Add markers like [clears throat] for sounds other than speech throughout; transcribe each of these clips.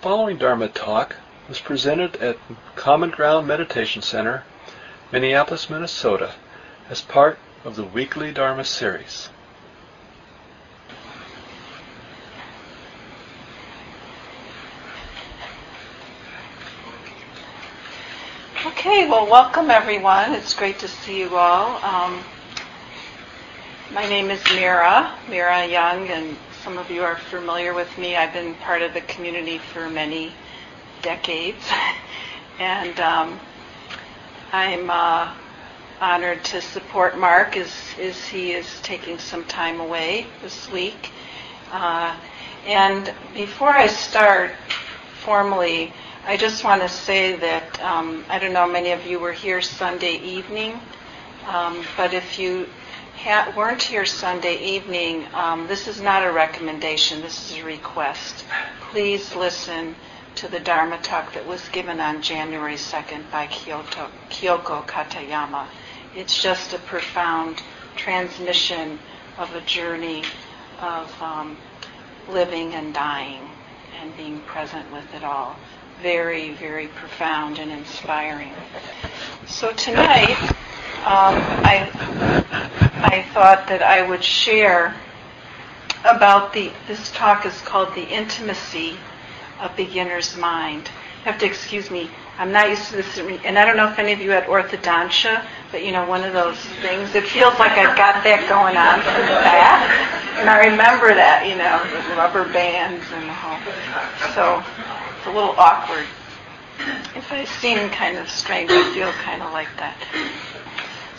following Dharma talk was presented at Common Ground Meditation Center, Minneapolis, Minnesota, as part of the weekly Dharma series. Okay, well, welcome everyone. It's great to see you all. Um, my name is Merra, Merra Young, and some of you are familiar with me. I've been part of the community for many decades, [laughs] and um, I'm uh, honored to support Mark as, as he is taking some time away this week. Uh, and before I start formally, I just want to say that um, I don't know, many of you were here Sunday evening, um, but if you ha- weren't here Sunday evening, um, this is not a recommendation, this is a request. Please listen to the Dharma talk that was given on January 2nd by Kyoto, Kyoko Katayama. It's just a profound transmission of a journey of um, living and dying and being present with it all. Very, very profound and inspiring. So tonight, um, I, I thought that I would share about the, this talk is called The Intimacy of Beginner's Mind. You have to excuse me, I'm not used to this, and I don't know if any of you had orthodontia, but you know, one of those things, it feels like I've got that going on the back. And I remember that, you know, the rubber bands and the whole. So it's a little awkward. If I seem kind of strange, I feel kind of like that.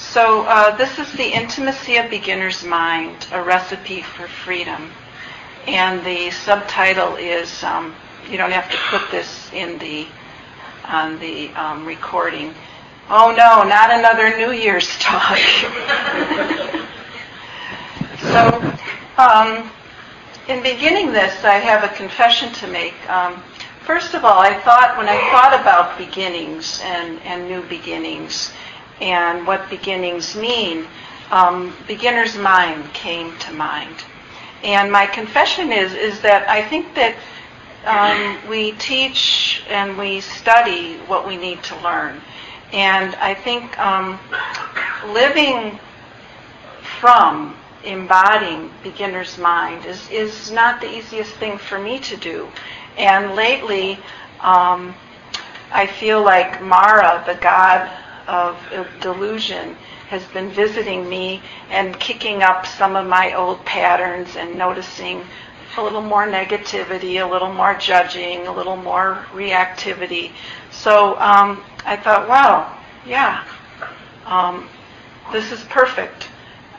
So uh, this is the intimacy of beginner's mind, a recipe for freedom, and the subtitle is. Um, you don't have to put this in the on the um, recording. Oh no, not another New Year's talk. [laughs] so, um, in beginning this, I have a confession to make. Um, first of all, I thought when I thought about beginnings and, and new beginnings and what beginnings mean, um, beginner's mind came to mind. And my confession is is that I think that um, we teach and we study what we need to learn. And I think um, living from embodying beginner's mind is, is not the easiest thing for me to do. And lately, um, I feel like Mara, the god of delusion, has been visiting me and kicking up some of my old patterns and noticing a little more negativity, a little more judging, a little more reactivity. So um, I thought, wow, yeah, um, this is perfect.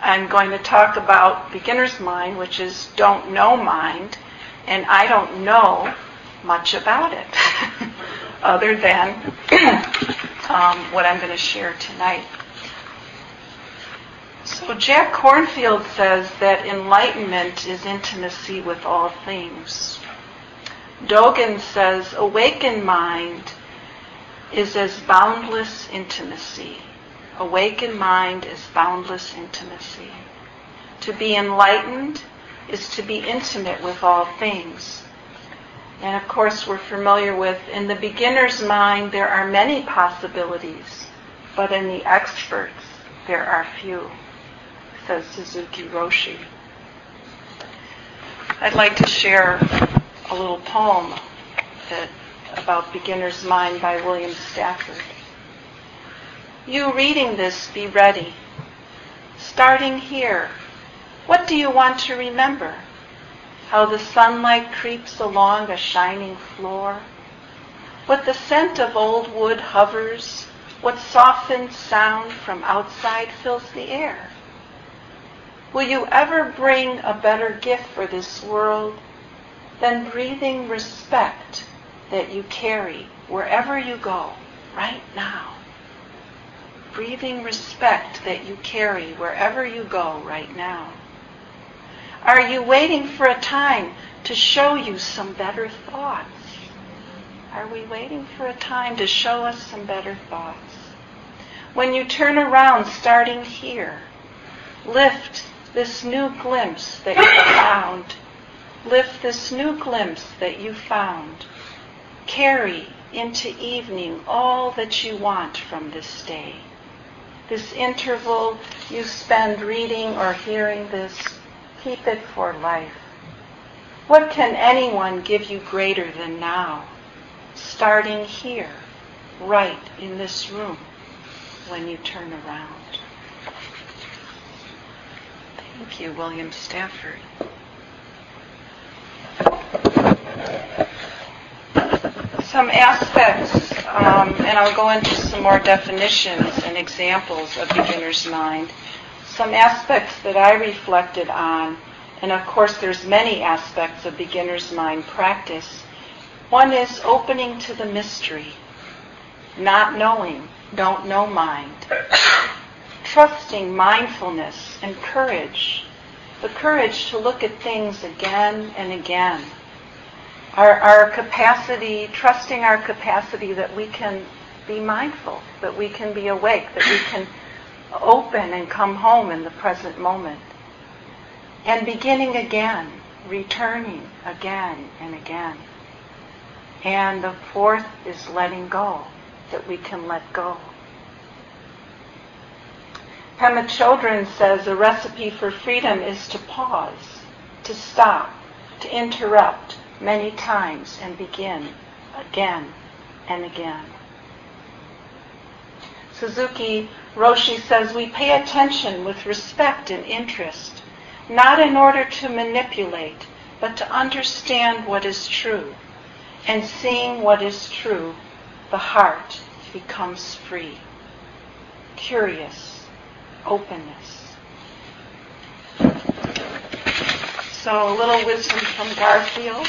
I'm going to talk about beginner's mind, which is don't know mind, and I don't know much about it [laughs] other than um, what I'm going to share tonight. So Jack Kornfield says that enlightenment is intimacy with all things. Dogen says awakened mind is as boundless intimacy. Awakened mind is boundless intimacy. To be enlightened is to be intimate with all things. And of course, we're familiar with in the beginner's mind, there are many possibilities, but in the experts, there are few says Suzuki Roshi. I'd like to share a little poem that, about Beginner's Mind by William Stafford. You reading this, be ready. Starting here, what do you want to remember? How the sunlight creeps along a shining floor? What the scent of old wood hovers? What softened sound from outside fills the air? Will you ever bring a better gift for this world than breathing respect that you carry wherever you go right now? Breathing respect that you carry wherever you go right now. Are you waiting for a time to show you some better thoughts? Are we waiting for a time to show us some better thoughts? When you turn around starting here, lift this new glimpse that you found. Lift this new glimpse that you found. carry into evening all that you want from this day. This interval you spend reading or hearing this, keep it for life. What can anyone give you greater than now? Starting here, right in this room, when you turn around. Thank you, William Stafford. Some aspects, um, and I'll go into some more definitions and examples of beginner's mind. Some aspects that I reflected on, and of course there's many aspects of beginner's mind practice. One is opening to the mystery, not knowing, don't know mind trusting mindfulness and courage, the courage to look at things again and again. Our, our capacity, trusting our capacity that we can be mindful, that we can be awake, that we can open and come home in the present moment. And beginning again, returning again and again. And the fourth is letting go, that we can let go. Pema Chodron says a recipe for freedom is to pause, to stop, to interrupt many times and begin again and again. Suzuki Roshi says we pay attention with respect and interest, not in order to manipulate, but to understand what is true. And seeing what is true, the heart becomes free, curious, openness. So a little wisdom from Garfield.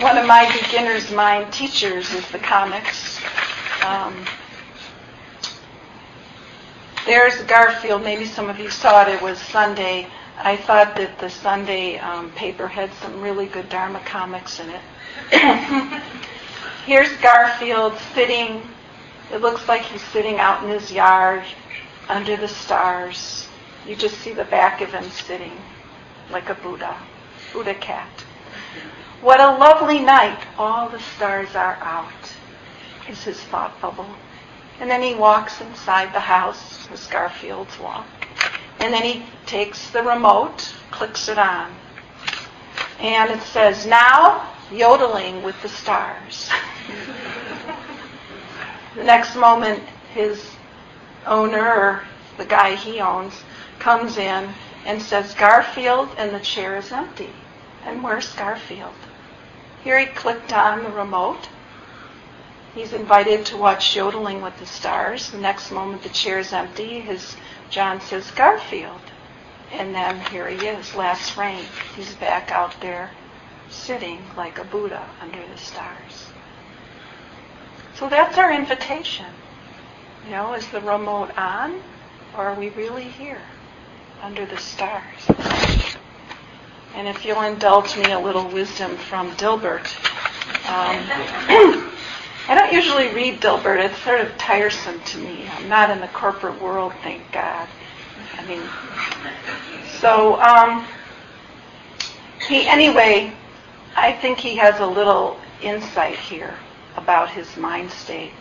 One of my beginner's mind teachers is the comics. Um, there's Garfield. Maybe some of you saw it. It was Sunday. I thought that the Sunday um, paper had some really good Dharma comics in it. [coughs] Here's Garfield sitting. It looks like he's sitting out in his yard under the stars. You just see the back of him sitting like a Buddha, Buddha cat. What a lovely night. All the stars are out, is his thought bubble. And then he walks inside the house, as Garfield's walk. And then he takes the remote, clicks it on. And it says, now yodeling with the stars. [laughs] the next moment, his owner or the guy he owns comes in and says, Garfield, and the chair is empty. And where's Garfield? Here he clicked on the remote. He's invited to watch Yodeling with the Stars. The next moment the chair is empty. His John says, Garfield. And then here he is, last frame. He's back out there sitting like a Buddha under the stars. So that's our invitation. You know, is the remote on or are we really here under the stars? And if you'll indulge me a little wisdom from Dilbert. Um, [clears throat] I don't usually read Dilbert. It's sort of tiresome to me. I'm not in the corporate world, thank God. I mean, so um, he anyway. I think he has a little insight here about his mind state.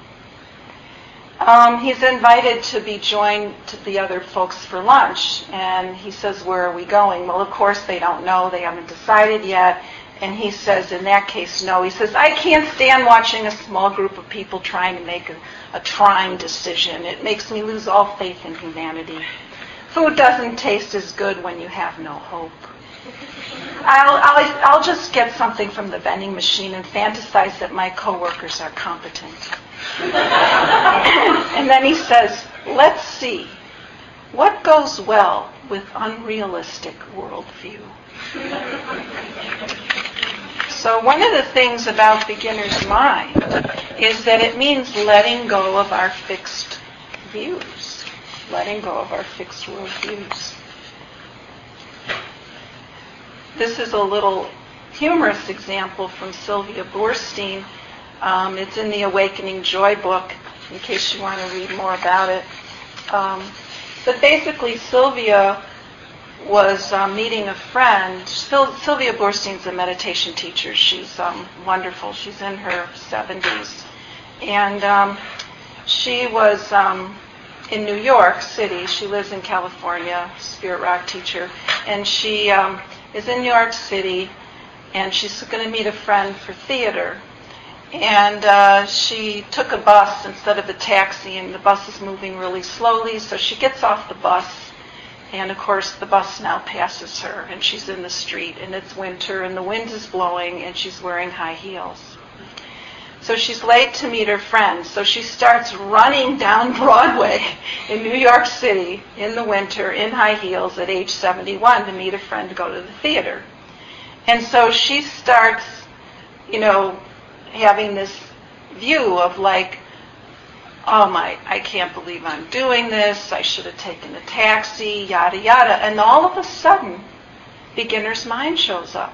Um, he's invited to be joined to the other folks for lunch, and he says, "Where are we going?" Well, of course they don't know; they haven't decided yet. And he says, in that case, no. He says, I can't stand watching a small group of people trying to make a, a trying decision. It makes me lose all faith in humanity. Food doesn't taste as good when you have no hope. I'll, I'll, I'll just get something from the vending machine and fantasize that my coworkers are competent. [laughs] and then he says, let's see. What goes well with unrealistic worldview? So one of the things about beginner's mind is that it means letting go of our fixed views, letting go of our fixed world views. This is a little humorous example from Sylvia Boorstein um, it's in the Awakening Joy book, in case you want to read more about it. Um, but basically, Sylvia was um, meeting a friend. Sil- Sylvia Boorstein's a meditation teacher. She's um, wonderful. She's in her 70s. And um, she was um, in New York City. She lives in California, Spirit Rock teacher. And she um, is in New York City, and she's going to meet a friend for theater. And uh, she took a bus instead of a taxi, and the bus is moving really slowly, so she gets off the bus and of course, the bus now passes her, and she's in the street, and it's winter, and the wind is blowing, and she's wearing high heels. So she's late to meet her friends. So she starts running down [laughs] Broadway in New York City in the winter in high heels at age 71 to meet a friend to go to the theater. And so she starts, you know, having this view of like, Um, oh my, I can't believe I'm doing this. I should have taken a taxi, yada, yada. And all of a sudden, beginner's mind shows up.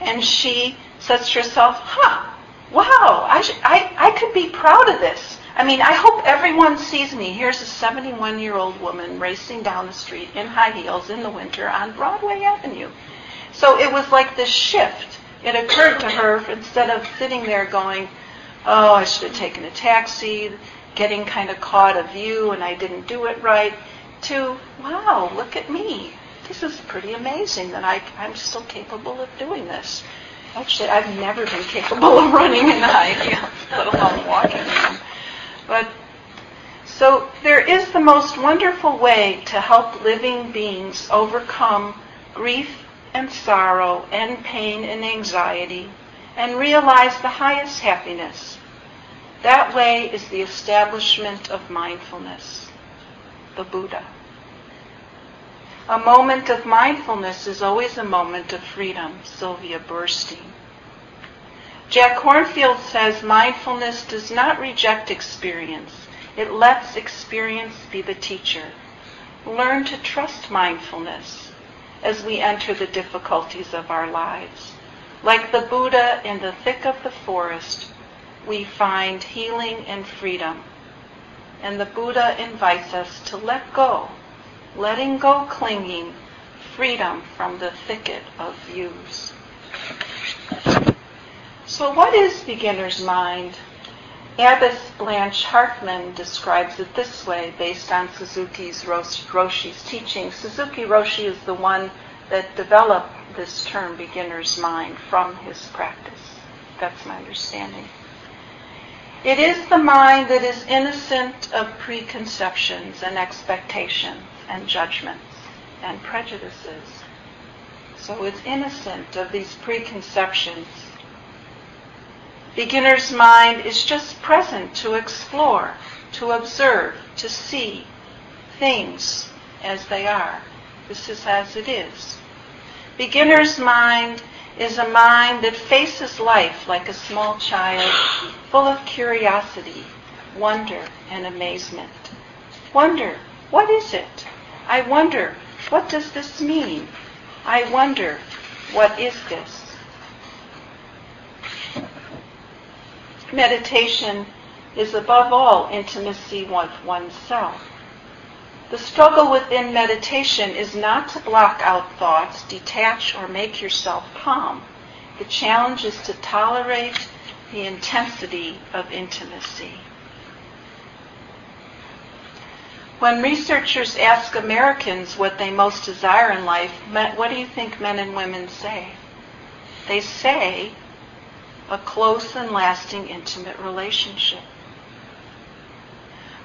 And she says to herself, huh, wow, I, I, I could be proud of this. I mean, I hope everyone sees me. Here's a 71 year old woman racing down the street in high heels in the winter on Broadway Avenue. So it was like this shift. It occurred to her instead of sitting there going, oh, I should have taken a taxi getting kind of caught of view and I didn't do it right, to, wow, look at me. This is pretty amazing that I, I'm still capable of doing this. Actually, I've never been capable of running in high heels, let alone walking. But so there is the most wonderful way to help living beings overcome grief and sorrow and pain and anxiety and realize the highest happiness that way is the establishment of mindfulness, the Buddha. A moment of mindfulness is always a moment of freedom, Sylvia Boorstein. Jack Kornfield says mindfulness does not reject experience. It lets experience be the teacher. Learn to trust mindfulness as we enter the difficulties of our lives. Like the Buddha in the thick of the forest, we find healing and freedom. And the Buddha invites us to let go, letting go clinging, freedom from the thicket of views. So what is beginner's mind? Abbess Blanche Hartman describes it this way based on Suzuki's Roshi's teaching. Suzuki Roshi is the one that developed this term beginner's mind from his practice. That's my understanding. It is the mind that is innocent of preconceptions and expectations and judgments and prejudices. So it's innocent of these preconceptions. Beginner's mind is just present to explore, to observe, to see things as they are. This is as it is. Beginner's mind is a mind that faces life like a small child, full of curiosity, wonder, and amazement. Wonder, what is it? I wonder, what does this mean? I wonder, what is this? Meditation is above all intimacy with oneself. The struggle within meditation is not to block out thoughts, detach, or make yourself calm. The challenge is to tolerate the intensity of intimacy. When researchers ask Americans what they most desire in life, what do you think men and women say? They say a close and lasting intimate relationship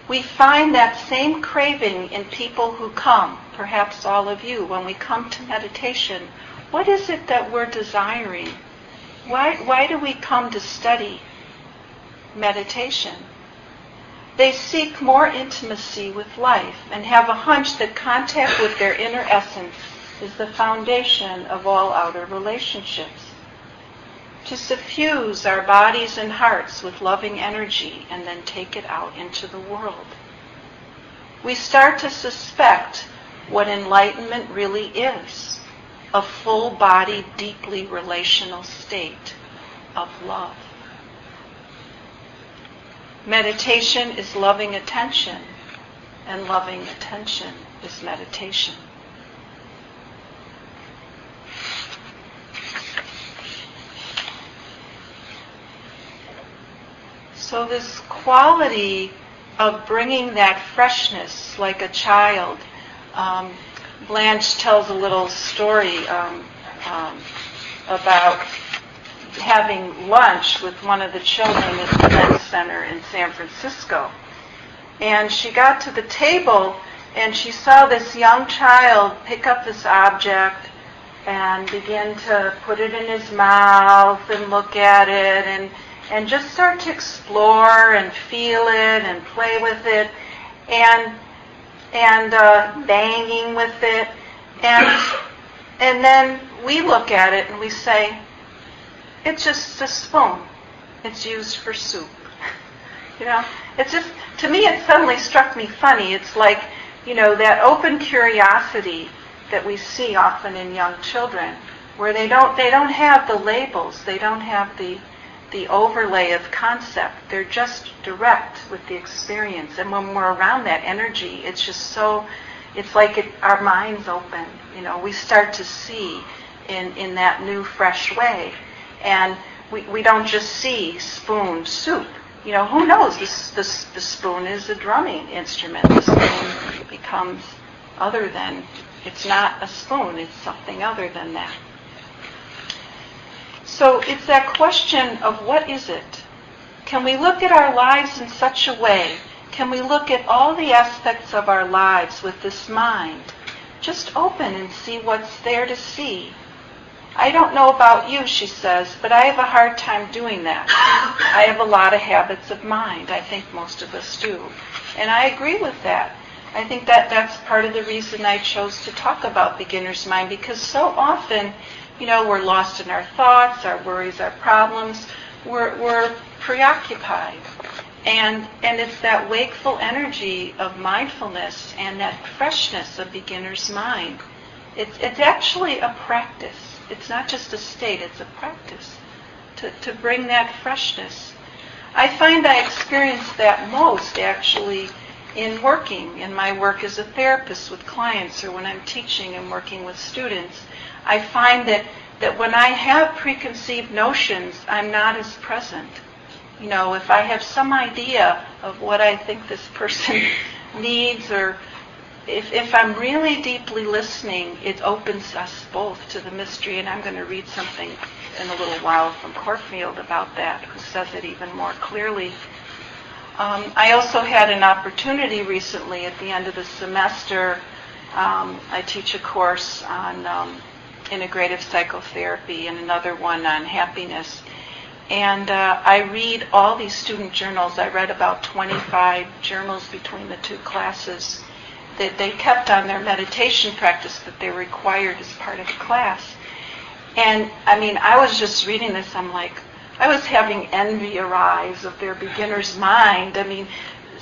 we find that same craving in people who come, perhaps all of you, when we come to meditation. What is it that we're desiring? Why, why do we come to study meditation? They seek more intimacy with life and have a hunch that contact with their inner essence is the foundation of all outer relationships to suffuse our bodies and hearts with loving energy and then take it out into the world. We start to suspect what enlightenment really is a full body, deeply relational state of love. Meditation is loving attention, and loving attention is meditation. So this quality of bringing that freshness like a child. Um, Blanche tells a little story um, um, about having lunch with one of the children at the Center in San Francisco. And she got to the table and she saw this young child pick up this object and begin to put it in his mouth and look at it and and just start to explore and feel it and play with it and and uh, banging with it. And and then we look at it and we say it's just a spoon. It's used for soup. [laughs] You know? It's just to me it suddenly struck me funny. It's like you know that open curiosity that we see often in young children where they don't they don't have the labels. They don't have the the overlay of concept. They're just direct with the experience. And when we're around that energy it's just so it's like it, our minds open. You know we start to see in in that new fresh way. And we, we don't just see spoon soup. You know who knows? This, this the spoon is a drumming instrument. The spoon becomes other than it's not a spoon, it's something other than that. So it's that question of what is it? Can we look at our lives in such a way? Can we look at all the aspects of our lives with this mind? Just open and see what's there to see. I don't know about you, she says, but I have a hard time doing that. I have a lot of habits of mind. I think most of us do. And I agree with that. I think that that's part of the reason I chose to talk about beginner's mind because so often, you know, we're lost in our thoughts, our worries, our problems. We're, we're preoccupied. And, and it's that wakeful energy of mindfulness and that freshness of beginner's mind. It's, it's actually a practice. It's not just a state, it's a practice to, to bring that freshness. I find I experience that most actually in working, in my work as a therapist with clients or when I'm teaching and working with students, I find that, that when I have preconceived notions, I'm not as present. You know, if I have some idea of what I think this person [laughs] needs or if, if I'm really deeply listening, it opens us both to the mystery, and I'm going to read something in a little while from Kornfield about that, who says it even more clearly. Um, I also had an opportunity recently at the end of the semester. Um, I teach a course on um, integrative psychotherapy and another one on happiness. And uh, I read all these student journals. I read about 25 journals between the two classes that they kept on their meditation practice that they required as part of the class. And I mean, I was just reading this, I'm like, I was having envy arise of their beginner's mind. I mean,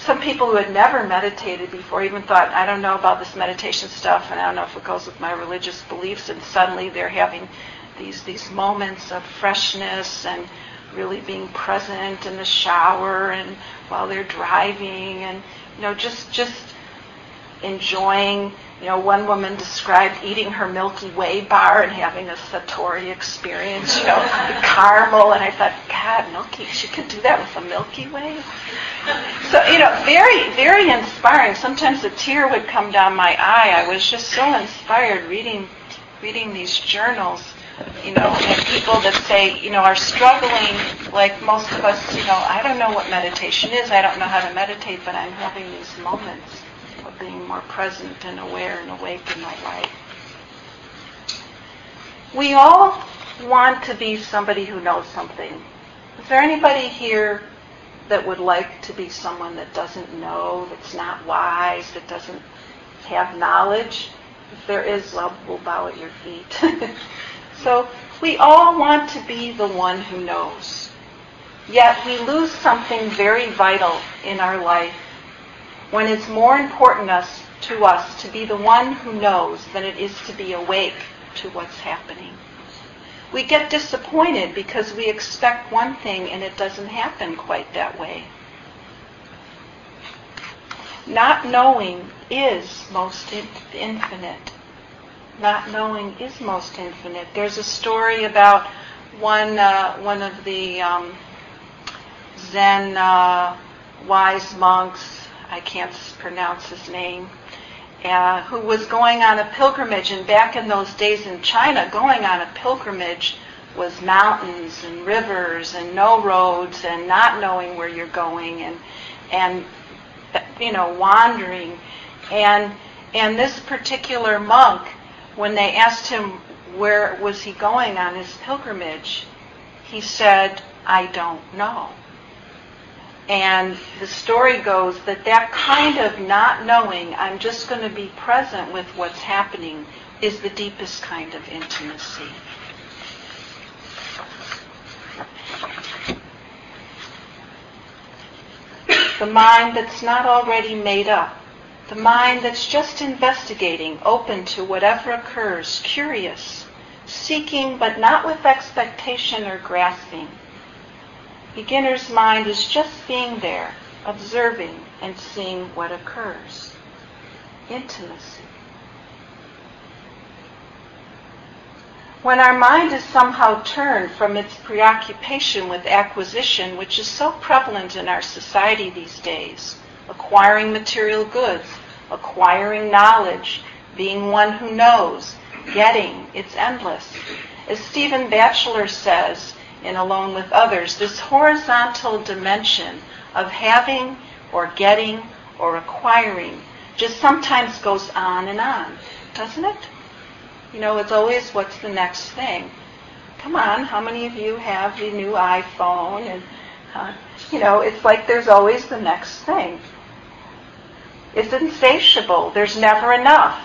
some people who had never meditated before even thought, I don't know about this meditation stuff, and I don't know if it goes with my religious beliefs, and suddenly they're having these these moments of freshness and really being present in the shower and while they're driving and you know just just enjoying you know, one woman described eating her Milky Way bar and having a Satori experience, you know, the [laughs] caramel, and I thought, God, Milky, she could do that with a Milky Way? So, you know, very, very inspiring. Sometimes a tear would come down my eye. I was just so inspired reading, reading these journals, you know, and people that say, you know, are struggling, like most of us, you know, I don't know what meditation is, I don't know how to meditate, but I'm having these moments being more present and aware and awake in my life. We all want to be somebody who knows something. Is there anybody here that would like to be someone that doesn't know, that's not wise, that doesn't have knowledge? If there is, well, we'll bow at your feet. [laughs] so we all want to be the one who knows. Yet we lose something very vital in our life when it's more important us, to us to be the one who knows than it is to be awake to what's happening. We get disappointed because we expect one thing and it doesn't happen quite that way. Not knowing is most infinite. Not knowing is most infinite. There's a story about one uh, one of the um, Zen uh, wise monks, I can't pronounce his name, uh, who was going on a pilgrimage. And back in those days in China, going on a pilgrimage was mountains and rivers and no roads and not knowing where you're going and and you know wandering and and this particular monk when they asked him where was he going on his pilgrimage he said i don't know and the story goes that that kind of not knowing i'm just going to be present with what's happening is the deepest kind of intimacy the mind that's not already made up, the mind that's just investigating, open to whatever occurs, curious, seeking but not with expectation or grasping. Beginner's mind is just being there, observing and seeing what occurs. Intimacy. When our mind is somehow turned from its preoccupation with acquisition, which is so prevalent in our society these days, acquiring material goods, acquiring knowledge, being one who knows, getting, it's endless. As Stephen Batchelor says in Alone with Others, this horizontal dimension of having or getting or acquiring just sometimes goes on and on, doesn't it? You know, it's always what's the next thing. Come on, how many of you have the new iPhone? And, uh, you know, it's like there's always the next thing. It's insatiable. There's never enough.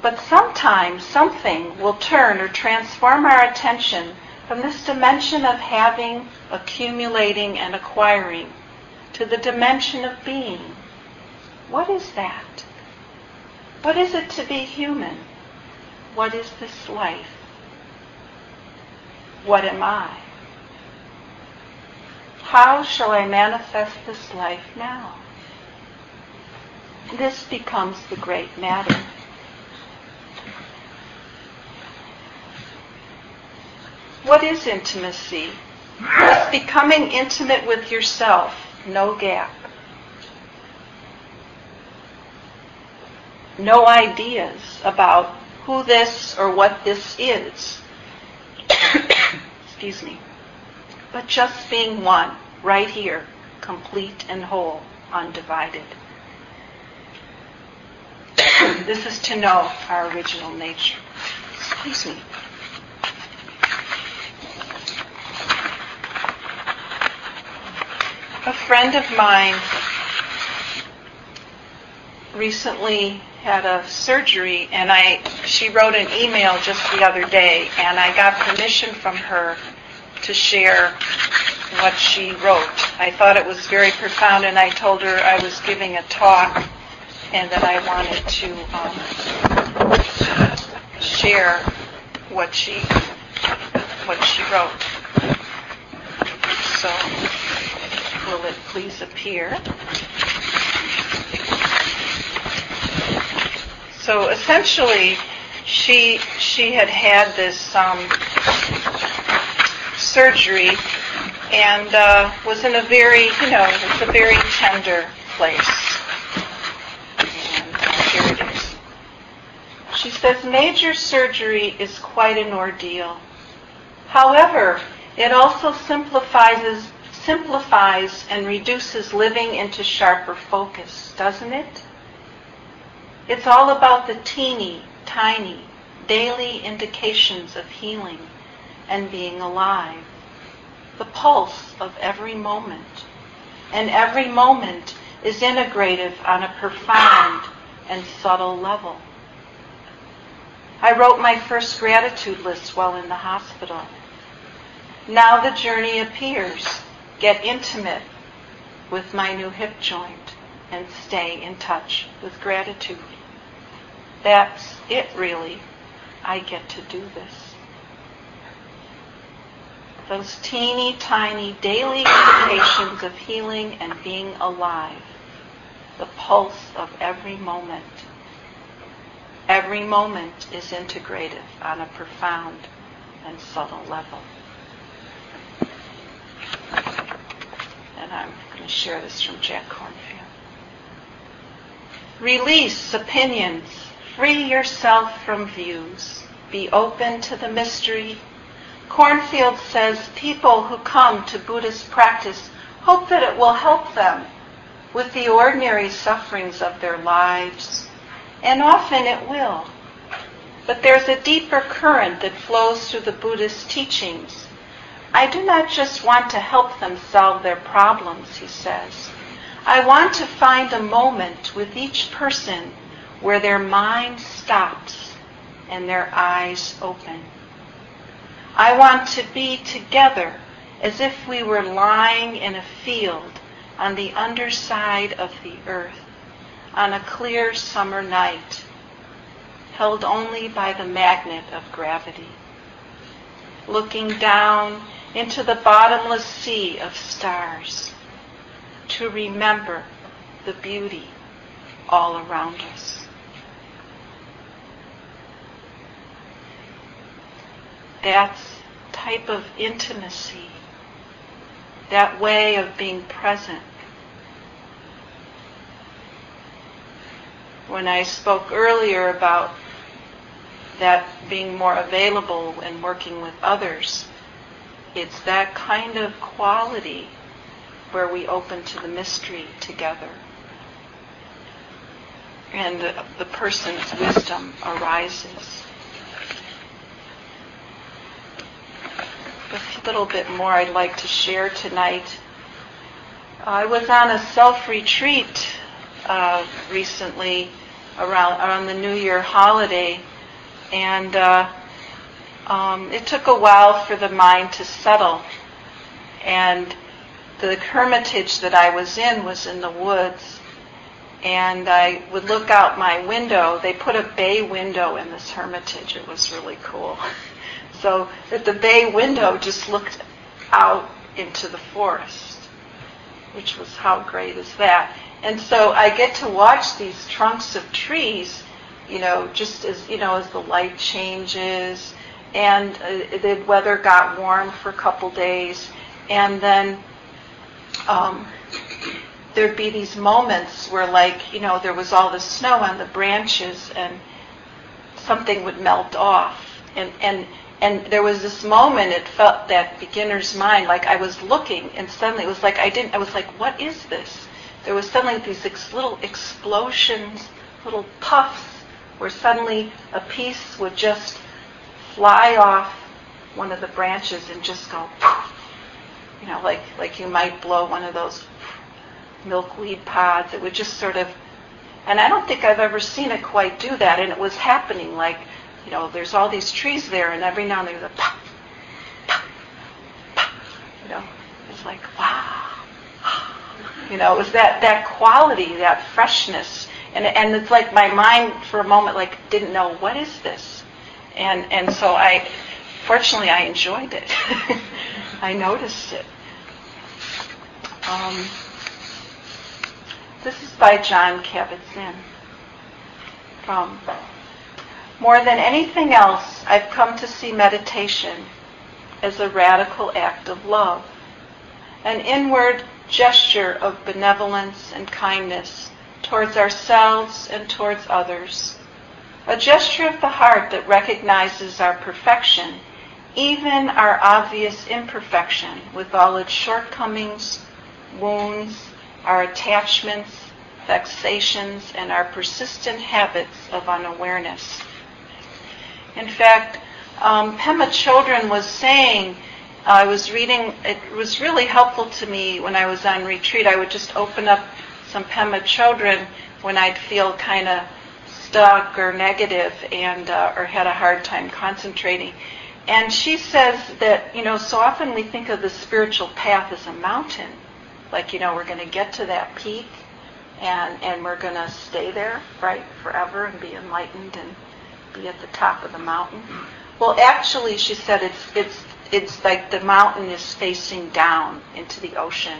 But sometimes something will turn or transform our attention from this dimension of having, accumulating, and acquiring to the dimension of being. What is that? What is it to be human? What is this life? What am I? How shall I manifest this life now? This becomes the great matter. What is intimacy? It's becoming intimate with yourself, no gap. No ideas about who this or what this is. [coughs] Excuse me. But just being one, right here, complete and whole, undivided. [coughs] this is to know our original nature. Excuse me. A friend of mine recently had a surgery and I she wrote an email just the other day and I got permission from her to share what she wrote. I thought it was very profound and I told her I was giving a talk and that I wanted to um, share what she what she wrote. So will it please appear? So essentially, she she had had this um, surgery and uh, was in a very you know it's a very tender place. And uh, here it is. She says major surgery is quite an ordeal. However, it also simplifies simplifies and reduces living into sharper focus, doesn't it? It's all about the teeny, tiny, daily indications of healing and being alive. The pulse of every moment. And every moment is integrative on a profound and subtle level. I wrote my first gratitude list while in the hospital. Now the journey appears. Get intimate with my new hip joint and stay in touch with gratitude. That's it, really. I get to do this. Those teeny tiny daily indications of healing and being alive. The pulse of every moment. Every moment is integrative on a profound and subtle level. And I'm going to share this from Jack Kornfield. Release opinions. Free yourself from views. Be open to the mystery. Kornfield says people who come to Buddhist practice hope that it will help them with the ordinary sufferings of their lives, and often it will. But there's a deeper current that flows through the Buddhist teachings. I do not just want to help them solve their problems, he says. I want to find a moment with each person where their mind stops and their eyes open. I want to be together as if we were lying in a field on the underside of the earth on a clear summer night, held only by the magnet of gravity, looking down into the bottomless sea of stars to remember the beauty all around us. That type of intimacy, that way of being present. When I spoke earlier about that being more available and working with others, it's that kind of quality where we open to the mystery together. And the, person's wisdom arises. A little bit more I'd like to share tonight. I was on a self-retreat uh, recently around, around the New Year holiday, and uh, um, it took a while for the mind to settle. And the hermitage that I was in was in the woods. And I would look out my window. They put a bay window in this hermitage. It was really cool. [laughs] So that the bay window just looked out into the forest, which was how great is that? And so I get to watch these trunks of trees, you know, just as, you know, as the light changes and uh, the weather got warm for a couple days and then um, there'd be these moments where, like, you know, there was all the snow on the branches and something would melt off. And, and, and there was this moment, it felt that beginner's mind, like I was looking and suddenly it was like I didn't, I was like, what is this? There was suddenly these ex- little explosions, little puffs, where suddenly a piece would just fly off one of the branches and just go you know, like like you might blow one of those milkweed pods. It would just sort of, and I don't think I've ever seen it quite do that. And it was happening like, you know, there's all these trees there, and every now and then there's a pop, pop, pop. You know, it's like wow. You know, it was that that quality, that freshness, and and it's like my mind for a moment like didn't know what is this, and and so I, fortunately, I enjoyed it. [laughs] I noticed it. Um, this is by Jon Kabat-Zinn. From More than anything else, I've come to see meditation as a radical act of love, an inward gesture of benevolence and kindness towards ourselves and towards others, a gesture of the heart that recognizes our perfection even our obvious imperfection with all its shortcomings, wounds, our attachments, vexations, and our persistent habits of unawareness. In fact, um, Pema Chodron was saying, I was reading, it was really helpful to me when I was on retreat. I would just open up some Pema Chodron when I'd feel kind of stuck or negative and uh, or had a hard time concentrating. And she says that, you know, so often we think of the spiritual path as a mountain. Like, you know, we're going to get to that peak and, and we're going to stay there, right, forever and be enlightened and be at the top of the mountain. Well, actually, she said it's, it's, it's like the mountain is facing down into the ocean.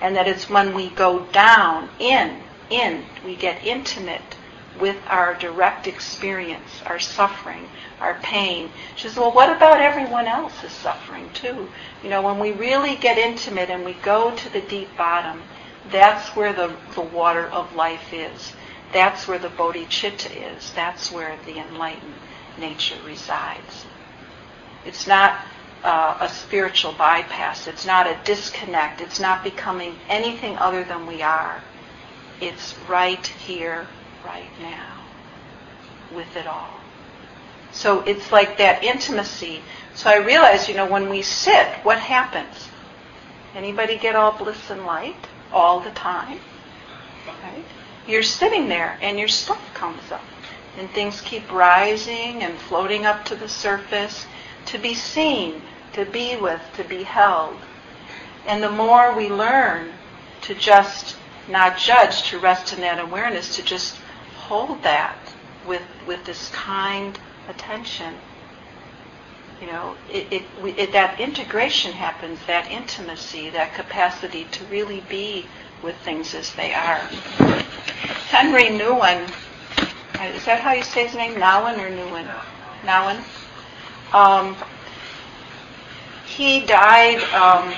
And that it's when we go down, in, in, we get intimate with our direct experience, our suffering, our pain. She says, well, what about everyone else's suffering too? You know, when we really get intimate and we go to the deep bottom, That's where the, the water of life is. That's where the bodhicitta is. That's where the enlightened nature resides. It's not uh, a spiritual bypass. It's not a disconnect. It's not becoming anything other than we are. It's right here, right now, with it all. So it's like that intimacy. So I realize, you know, when we sit, what happens? Anybody get all bliss and light all the time? Right? You're sitting there and your stuff comes up. And things keep rising and floating up to the surface to be seen, to be with, to be held. And the more we learn to just not judge, to rest in that awareness, to just hold that with, with this kind attention, you know, it, it, it, that integration happens, that intimacy, that capacity to really be with things as they are. Henri Nouwen, is that how you say his name? Nouwen or Nouwen? Nouwen. Um, he died um,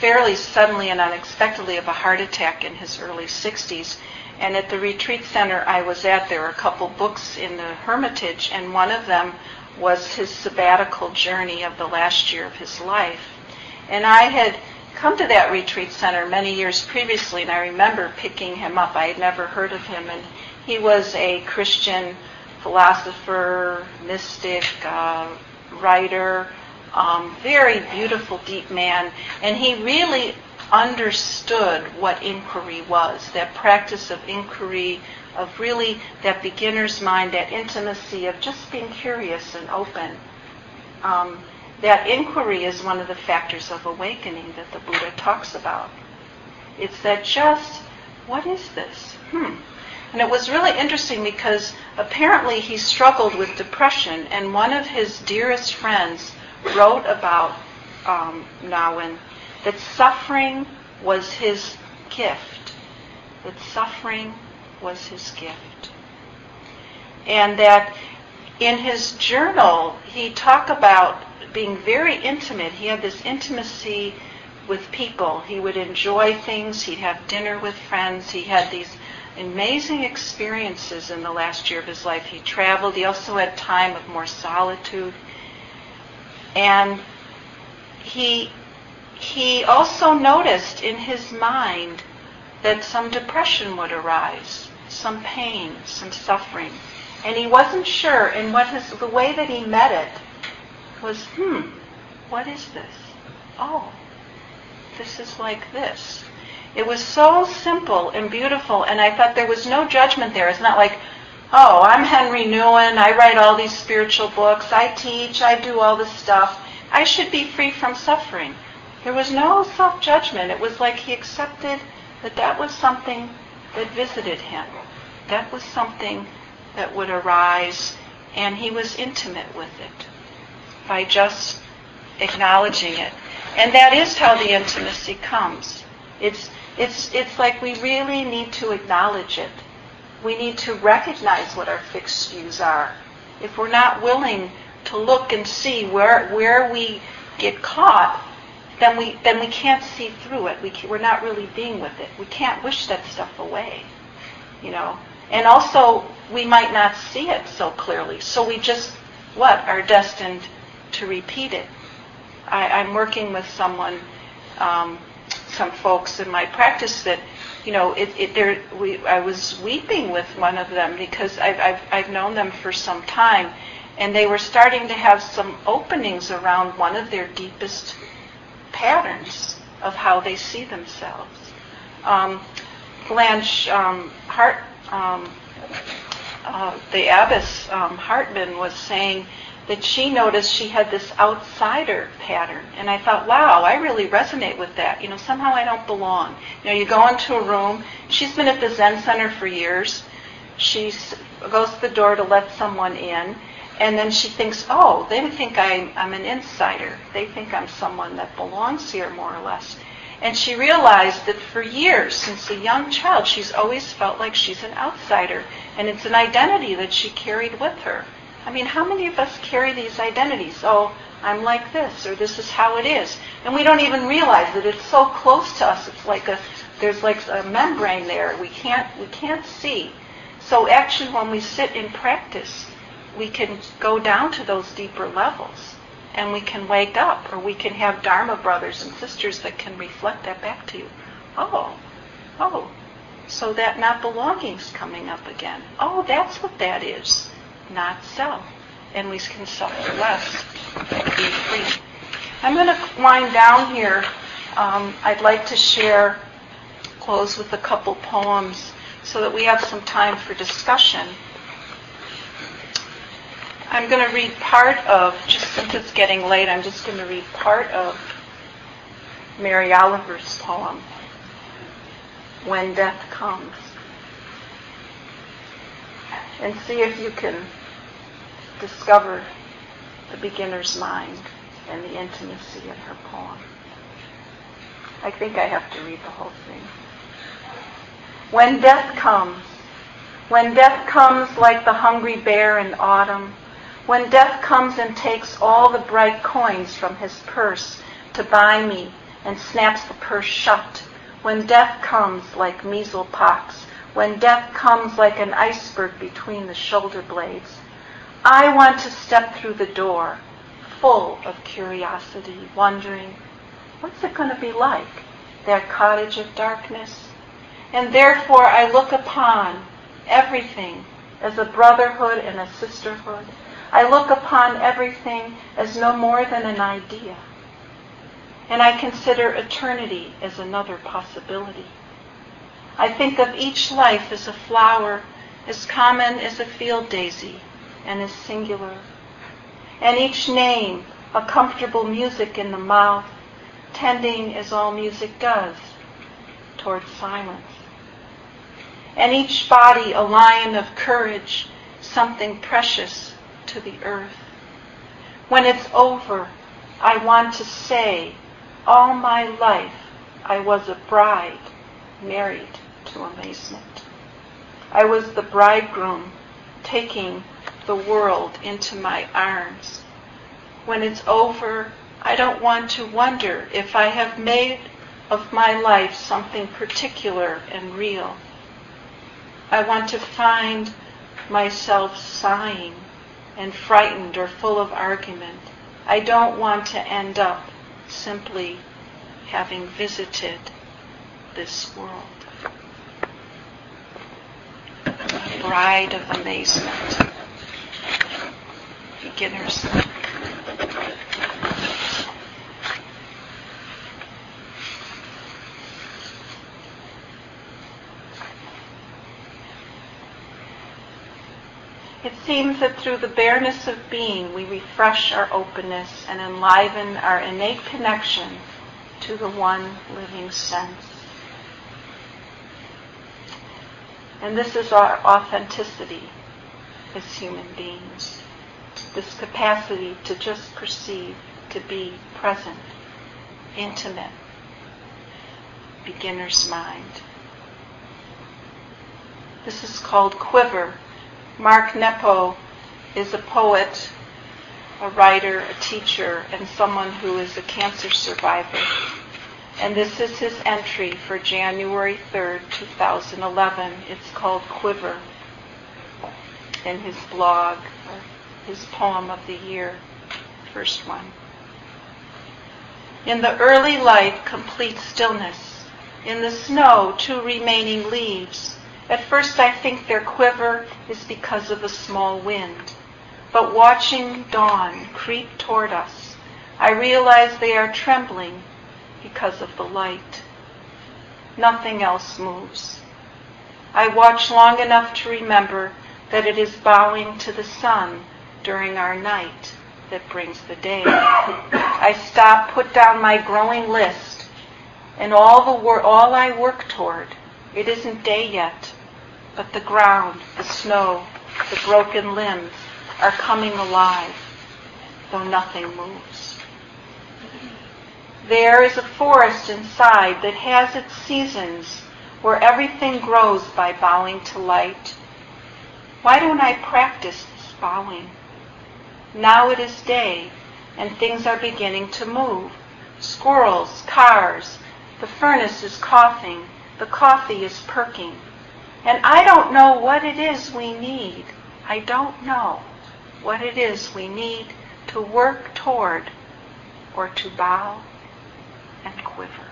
fairly suddenly and unexpectedly of a heart attack in his early 60s. And at the retreat center I was at, there were a couple books in the Hermitage, and one of them was his sabbatical journey of the last year of his life. And I had come to that retreat center many years previously, and I remember picking him up. I had never heard of him, and he was a Christian philosopher, mystic, uh, writer, um, very beautiful, deep man, and he really understood what inquiry was, that practice of inquiry, of really that beginner's mind, that intimacy of just being curious and open. Um, that inquiry is one of the factors of awakening that the Buddha talks about. It's that just, what is this? Hmm. And it was really interesting because apparently he struggled with depression, and one of his dearest friends wrote about um, Nouwen that suffering was his gift. That suffering was his gift. And that in his journal, he talked about being very intimate. He had this intimacy with people. He would enjoy things. He'd have dinner with friends. He had these amazing experiences in the last year of his life. He traveled. He also had time of more solitude. And he he also noticed in his mind that some depression would arise, some pain, some suffering. And he wasn't sure, and what his, the way that he met it was, hmm, what is this? Oh, this is like this. It was so simple and beautiful, and I thought there was no judgment there. It's not like, oh, I'm Henri Nouwen, I write all these spiritual books, I teach, I do all this stuff. I should be free from suffering. There was no self judgment. It was like he accepted that that was something that visited him. That was something that would arise, and he was intimate with it by just acknowledging it. And that is how the intimacy comes. It's, it's, it's like we really need to acknowledge it. We need to recognize what our fixed views are. If we're not willing to look and see where, where we get caught, then we then we can't see through it. We we're not really being with it. We can't wish that stuff away, you know. And also, we might not see it so clearly. So we just what are destined to repeat it. I, I'm working with someone, um, some folks in my practice that, you know, it, it there we I was weeping with one of them because I've, I've I've known them for some time, and they were starting to have some openings around one of their deepest patterns of how they see themselves. Um, Blanche um, Hart, um, uh, the abbess um, Hartman, was saying that she noticed she had this outsider pattern, and I thought, wow, I really resonate with that. You know, somehow I don't belong. You know, you go into a room. She's been at the Zen Center for years. She goes to the door to let someone in, and then she thinks, oh, they think I'm, I'm an insider. They think I'm someone that belongs here, more or less. And she realized that for years, since a young child, she's always felt like she's an outsider. And it's an identity that she carried with her. I mean, how many of us carry these identities? Oh, I'm like this, or this is how it is. And we don't even realize that it's so close to us. It's like a there's like a membrane there. We can't we can't see. So actually, when we sit in practice, we can go down to those deeper levels, and we can wake up, or we can have Dharma brothers and sisters that can reflect that back to you. Oh, oh, so that not belonging's coming up again. Oh, that's what that is, not self. And we can suffer less, be free. I'm going to wind down here. Um, I'd like to share, close with a couple poems so that we have some time for discussion. I'm going to read part of, just since it's getting late, I'm just going to read part of Mary Oliver's poem, When Death Comes. And see if you can discover the beginner's mind and the intimacy in her poem. I think I have to read the whole thing. When death comes, when death comes like the hungry bear in autumn, when death comes and takes all the bright coins from his purse to buy me and snaps the purse shut, when death comes like measles pox, when death comes like an iceberg between the shoulder blades, I want to step through the door full of curiosity, wondering, what's it going to be like, that cottage of darkness? And therefore I look upon everything as a brotherhood and a sisterhood. I look upon everything as no more than an idea. And I consider eternity as another possibility. I think of each life as a flower as common as a field daisy and as singular. And each name a comfortable music in the mouth, tending as all music does toward silence and each body a lion of courage, something precious to the earth. When it's over, I want to say, all my life I was a bride married to amazement. I was the bridegroom taking the world into my arms. When it's over, I don't want to wonder if I have made of my life something particular and real. I want to find myself sighing and frightened or full of argument. I don't want to end up simply having visited this world. A bride of amazement. Beginners. Seems that through the bareness of being, we refresh our openness and enliven our innate connection to the one living sense. And this is our authenticity as human beings. This capacity to just perceive, to be present, intimate, beginner's mind. This is called quiver Mark Nepo is a poet, a writer, a teacher, and someone who is a cancer survivor. And this is his entry for January 3rd, 2011. It's called Quiver in his blog, his poem of the year, first one. In the early light, complete stillness. In the snow, two remaining leaves at first I think their quiver is because of a small wind. But watching dawn creep toward us, I realize they are trembling because of the light. Nothing else moves. I watch long enough to remember that it is bowing to the sun during our night that brings the day. I stop, put down my growing list, and all the wor- all I work toward. It isn't day yet, but the ground, the snow, the broken limbs are coming alive, though nothing moves. There is a forest inside that has its seasons where everything grows by bowing to light. Why don't I practice this bowing? Now it is day, and things are beginning to move. Squirrels, cars, the furnace is coughing, The coffee is perking. And I don't know what it is we need. I don't know what it is we need to work toward or to bow and quiver.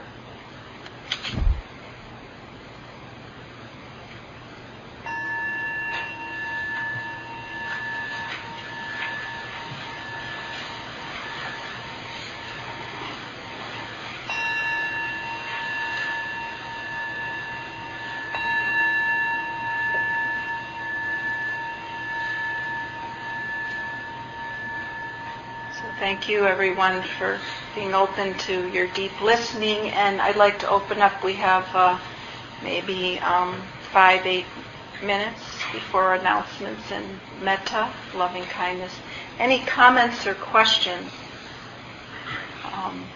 Thank you, everyone, for being open to your deep listening. And I'd like to open up. We have uh, maybe um, five, eight minutes before announcements and metta, loving kindness. Any comments or questions? Um,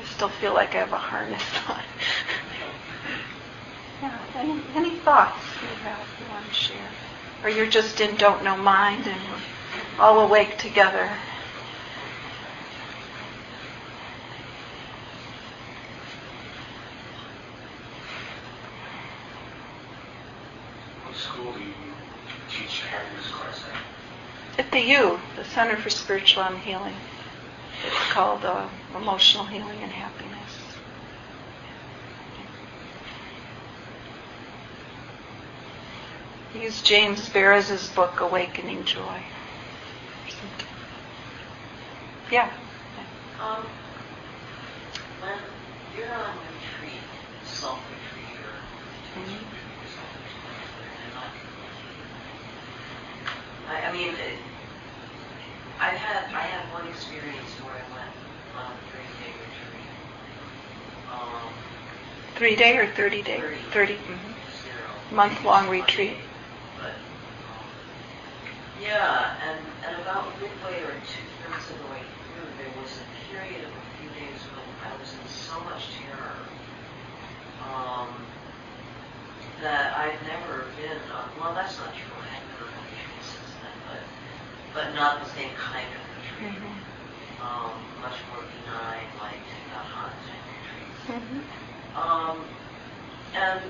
I still feel like I have a harness [laughs] on. yeah. Any, any thoughts you have you want to share? Or you're just in don't know mind and we're all awake together. school do you teach happiness class At the Center for Spiritual and Healing. It's called uh, Emotional Healing and Happiness. Use James Baraz's book, Awakening Joy. Yeah. Um, when you're on retreat, self-retreat, or Mhm. I, I mean, I had I had one experience where I went on a three-day retreat. Um, Three day or 30 day? Thirty. 30. mhm. zero. Month long retreat. But um, yeah, and and about midway or two thirds of the way through, there was a period of a few days when I was in so much terror um, that I've never been. On, well, that's not true. I have never been on retreat since then, but but not the same kind of retreat. Mhm. Um, much more benign, like not hot type retreats. Mhm. Um, and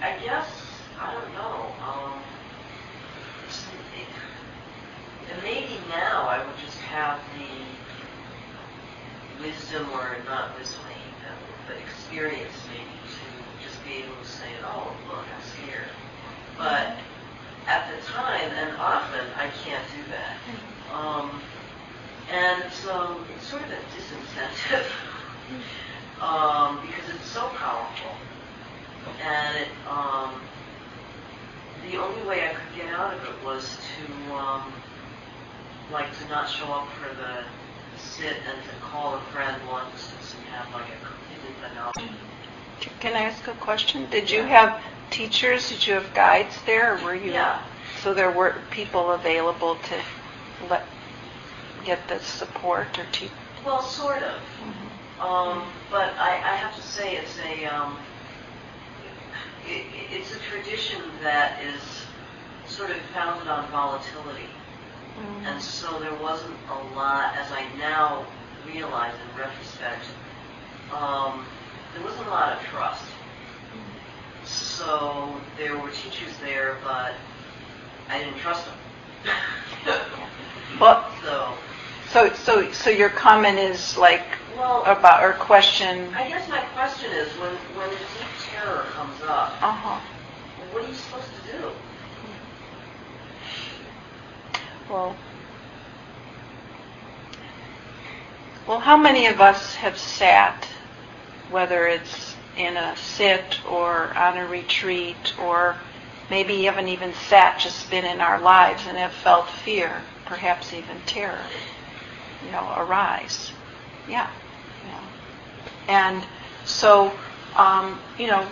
I guess, I don't know, um, it, maybe now I would just have the wisdom or not wisdom, I hate that word, but experience maybe to just be able to say, oh, look, I'm scared. But at the time, and often, I can't do that. Um, and so it's sort of a disincentive [laughs] um, because it's so powerful. And it, um, the only way I could get out of it was to, um, like, to not show up for the sit and to call a friend once and have like a completely banal. Can I ask a question? Did you have teachers? Did you have guides there, or were you? Yeah. So there were people available to let get the support or teach. Well, sort of. Um, but I, I have to say it's a um, it, it's a tradition that is sort of founded on volatility. And so there wasn't a lot, as I now realize in retrospect, um, there wasn't a lot of trust. So there were teachers there, but I didn't trust them. Well, [laughs] so, so so so your comment is like well, about or question. I guess my question is, when when deep terror comes up, Uh huh. what are you supposed to do? Well. Well, how many of us have sat, whether it's in a sit or on a retreat, or maybe you haven't even sat, just been in our lives and have felt fear, perhaps even terror, you know, arise? Yeah. yeah. And so, um, you know,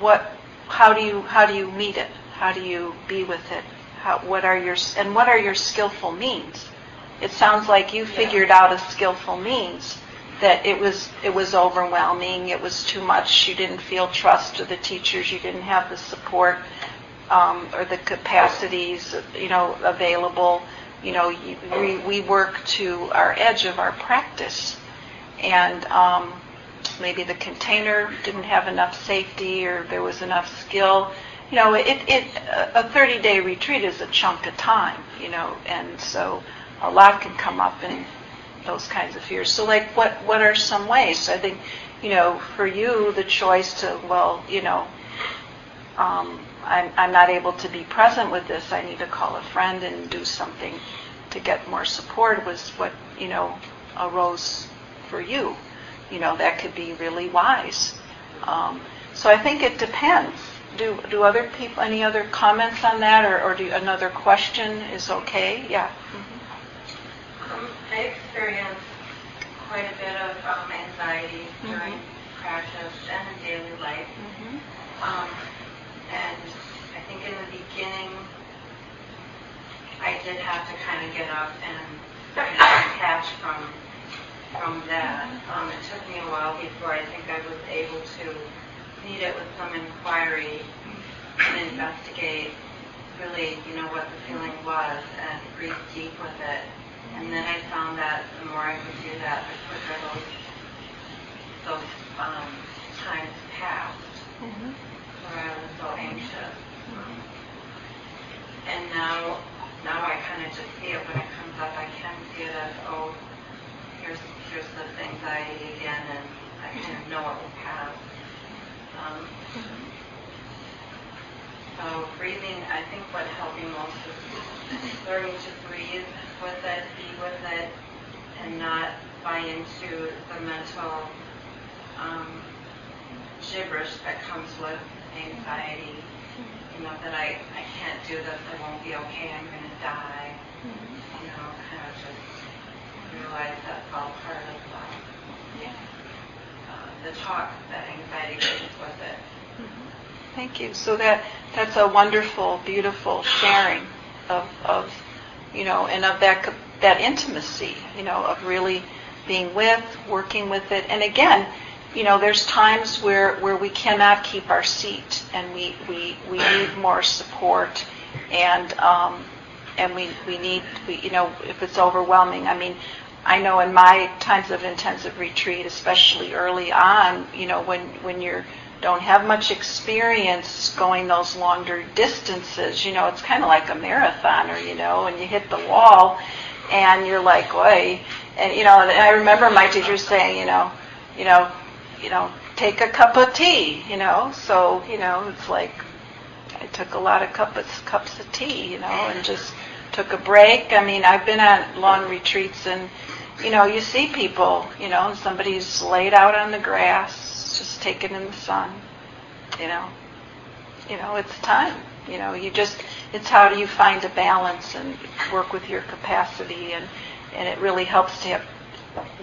what? How do you how do you meet it? How do you be with it? How, what are your and what are your skillful means? It sounds like you figured out a skillful means that it was it was overwhelming, it was too much, you didn't feel trust to the teachers, you didn't have the support um, or the capacities, you know, available. You know, we, we work to our edge of our practice, and um, maybe the container didn't have enough safety or there was enough skill. You know, it, it a 30-day retreat is a chunk of time, you know, and so a lot can come up in those kinds of fears. So like what what are some ways? I think, you know, for you the choice to well, you know, um, I'm, I'm not able to be present with this. I need to call a friend and do something to get more support was what, you know, arose for you. You know, that could be really wise. Um, so I think it depends. Do, do other people, any other comments on that or, or do another question is okay? Yeah. Mm-hmm. I experienced quite a bit of um, anxiety during Mhm. practice and in daily life. Mm-hmm. Um, and I think in the beginning, I did have to kind of get up and kind of detach from from that. Um, it took me a while before I think I was able to meet it with some inquiry and investigate really, you know, what the feeling was and breathe deep with it. And then I found that the more I could do that, the quicker those those um, times passed Mm-hmm. where I was so anxious. And now, now I kind of just see it when it comes up. I can see it as, oh, here's here's this anxiety again, and I kind of know it will pass. Um, so breathing, I think what helped me most is learning to breathe with it, be with it, and not buy into the mental um, gibberish that comes with anxiety. You know, that I, I can't do this, I won't be okay, I'm going to die. You know, kind of just realize that's all part of uh, Yeah. uh, the talk that anxiety brings with it. Thank you. So that that's a wonderful, beautiful sharing of, of you know, and of that that intimacy, you know, of really being with, working with it. And again, you know, there's times where, where we cannot keep our seat and we, we, we need more support and um, and we, we need we, you know if it's overwhelming. I mean, I know in my times of intensive retreat, especially early on, you know, when when you're don't have much experience going those longer distances, you know, it's kind of like a marathoner, you know, and you hit the wall and you're like, "Oi." And you know, and I remember my teacher saying, you know, you know, you know, take a cup of tea, you know. So, you know, it's like I took a lot of cups cups of tea, you know, and just took a break. I mean, I've been on long retreats and you know, you see people, you know, somebody's laid out on the grass, just taking in the sun, you know. You know, it's time. You know, you just it's how do you find a balance and work with your capacity and and it really helps to have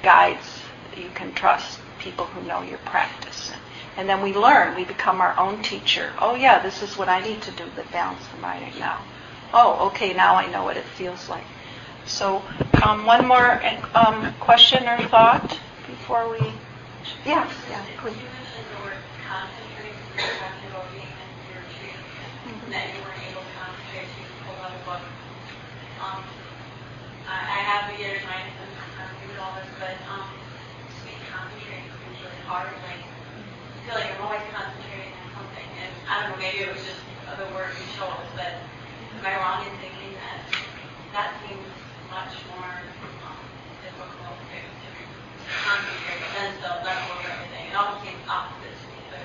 guides that you can trust, people who know your practice. And then we learn, we become our own teacher. Oh yeah, this is what I need to do to balance the mind right now. Oh, okay, now I know what it feels like. So, um, one more um, question or thought before we. Yes, yeah, please. You mentioned the word concentrate when you were talking about being in your retreat, that you weren't able to concentrate, so you out a book. Um, I, I have beginner's mind, and I'm new to all this, but um, to be concentrating seems really hard. Like, I feel like I'm always concentrating on something, and I don't know, maybe it was just the word you chose, but am I wrong in thinking that that seems much more um, difficult to, to concentrate than the level of everything? It almost seems opposite to me, but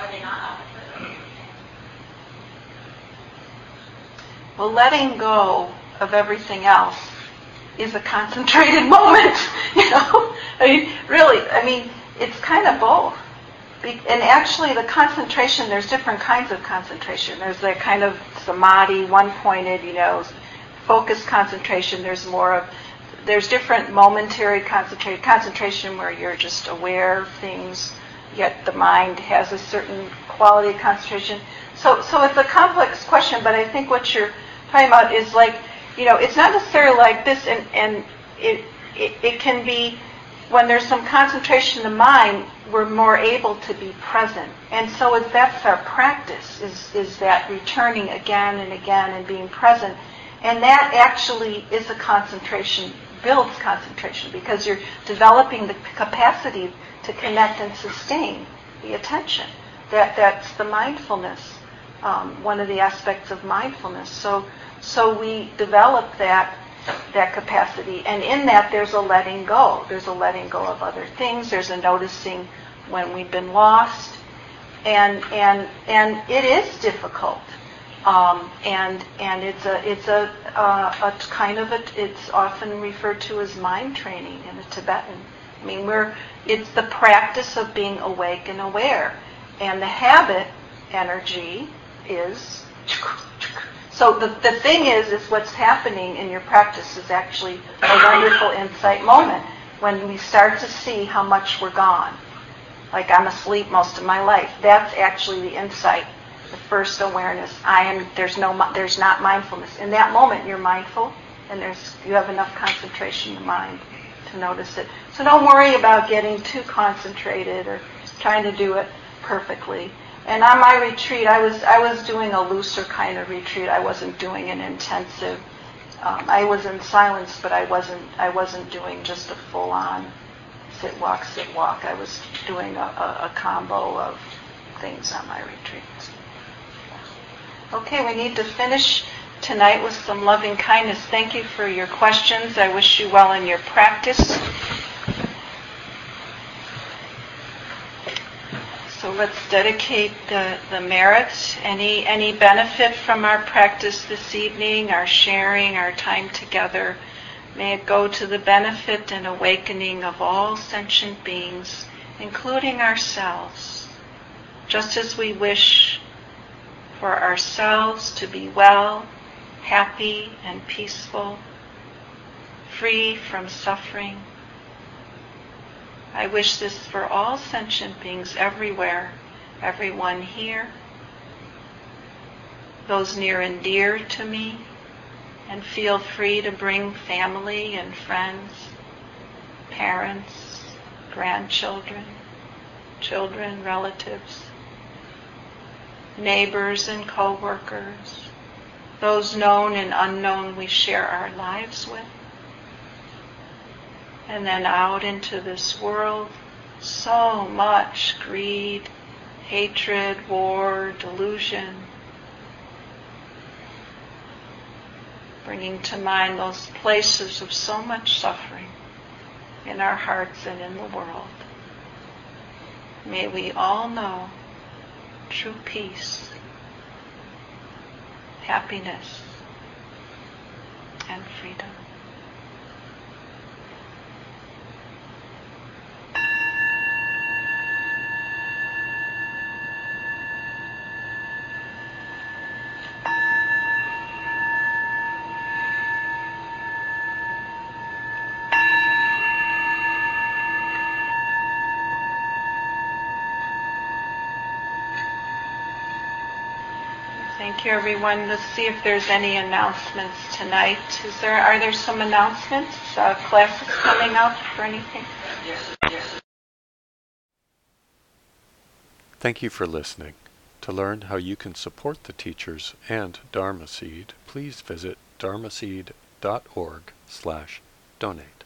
are they not opposite? Or the same? Well, letting go of everything else is a concentrated [laughs] moment. You know, I mean, really, I mean, it's kind of both. And actually, the concentration, there's different kinds of concentration. There's that kind of samadhi, one-pointed, you know, focused concentration. There's more of, there's different momentary concentration, concentration where you're just aware of things, yet the mind has a certain quality of concentration. So, so it's a complex question, but I think what you're talking about is like, you know, it's not necessarily like this, and, and it, it, it can be when there's some concentration in the mind, we're more able to be present. And so is, that's our practice, is, is that returning again and again and being present. And that actually is a concentration, builds concentration, because you're developing the capacity to connect and sustain the attention. That that's the mindfulness, um, one of the aspects of mindfulness. So so we develop that that capacity, and in that there's a letting go. There's a letting go of other things. There's a noticing when we've been lost, and and and it is difficult. Um, and and it's a it's a, uh, a kind of a it's often referred to as mind training in the Tibetan. I mean, we're it's the practice of being awake and aware, and the habit energy is. So the, the thing is, is what's happening in your practice is actually a wonderful insight moment when we start to see how much we're gone. Like I'm asleep most of my life. That's actually the insight the first awareness. I am. There's no. There's not mindfulness. In that moment, you're mindful, and there's. You have enough concentration in mind to notice it. So don't worry about getting too concentrated or trying to do it perfectly. And on my retreat, I was I was doing a looser kind of retreat. I wasn't doing an intensive. Um, I was in silence, but I wasn't I wasn't doing just a full on sit walk sit walk. I was doing a, a, a combo of things on my retreats. Okay, we need to finish tonight with some loving kindness. Thank you for your questions. I wish you well in your practice. So let's dedicate the, the merit, any, any benefit from our practice this evening, our sharing, our time together. May it go to the benefit and awakening of all sentient beings, including ourselves, just as we wish for ourselves to be well, happy, and peaceful, free from suffering. I wish this for all sentient beings everywhere, everyone here, those near and dear to me, and feel free to bring family and friends, parents, grandchildren, children, relatives neighbors and co-workers, those known and unknown we share our lives with. And then out into this world, so much greed, hatred, war, delusion. Bringing to mind those places of so much suffering in our hearts and in the world. May we all know true peace, happiness, and freedom. Thank you, everyone. Let's see if there's any announcements tonight. Is there? Are there some announcements? Uh, classes coming up or anything? Yes. Thank you for listening. To learn how you can support the teachers and Dharma Seed, please visit dharmaseed.org slash donate.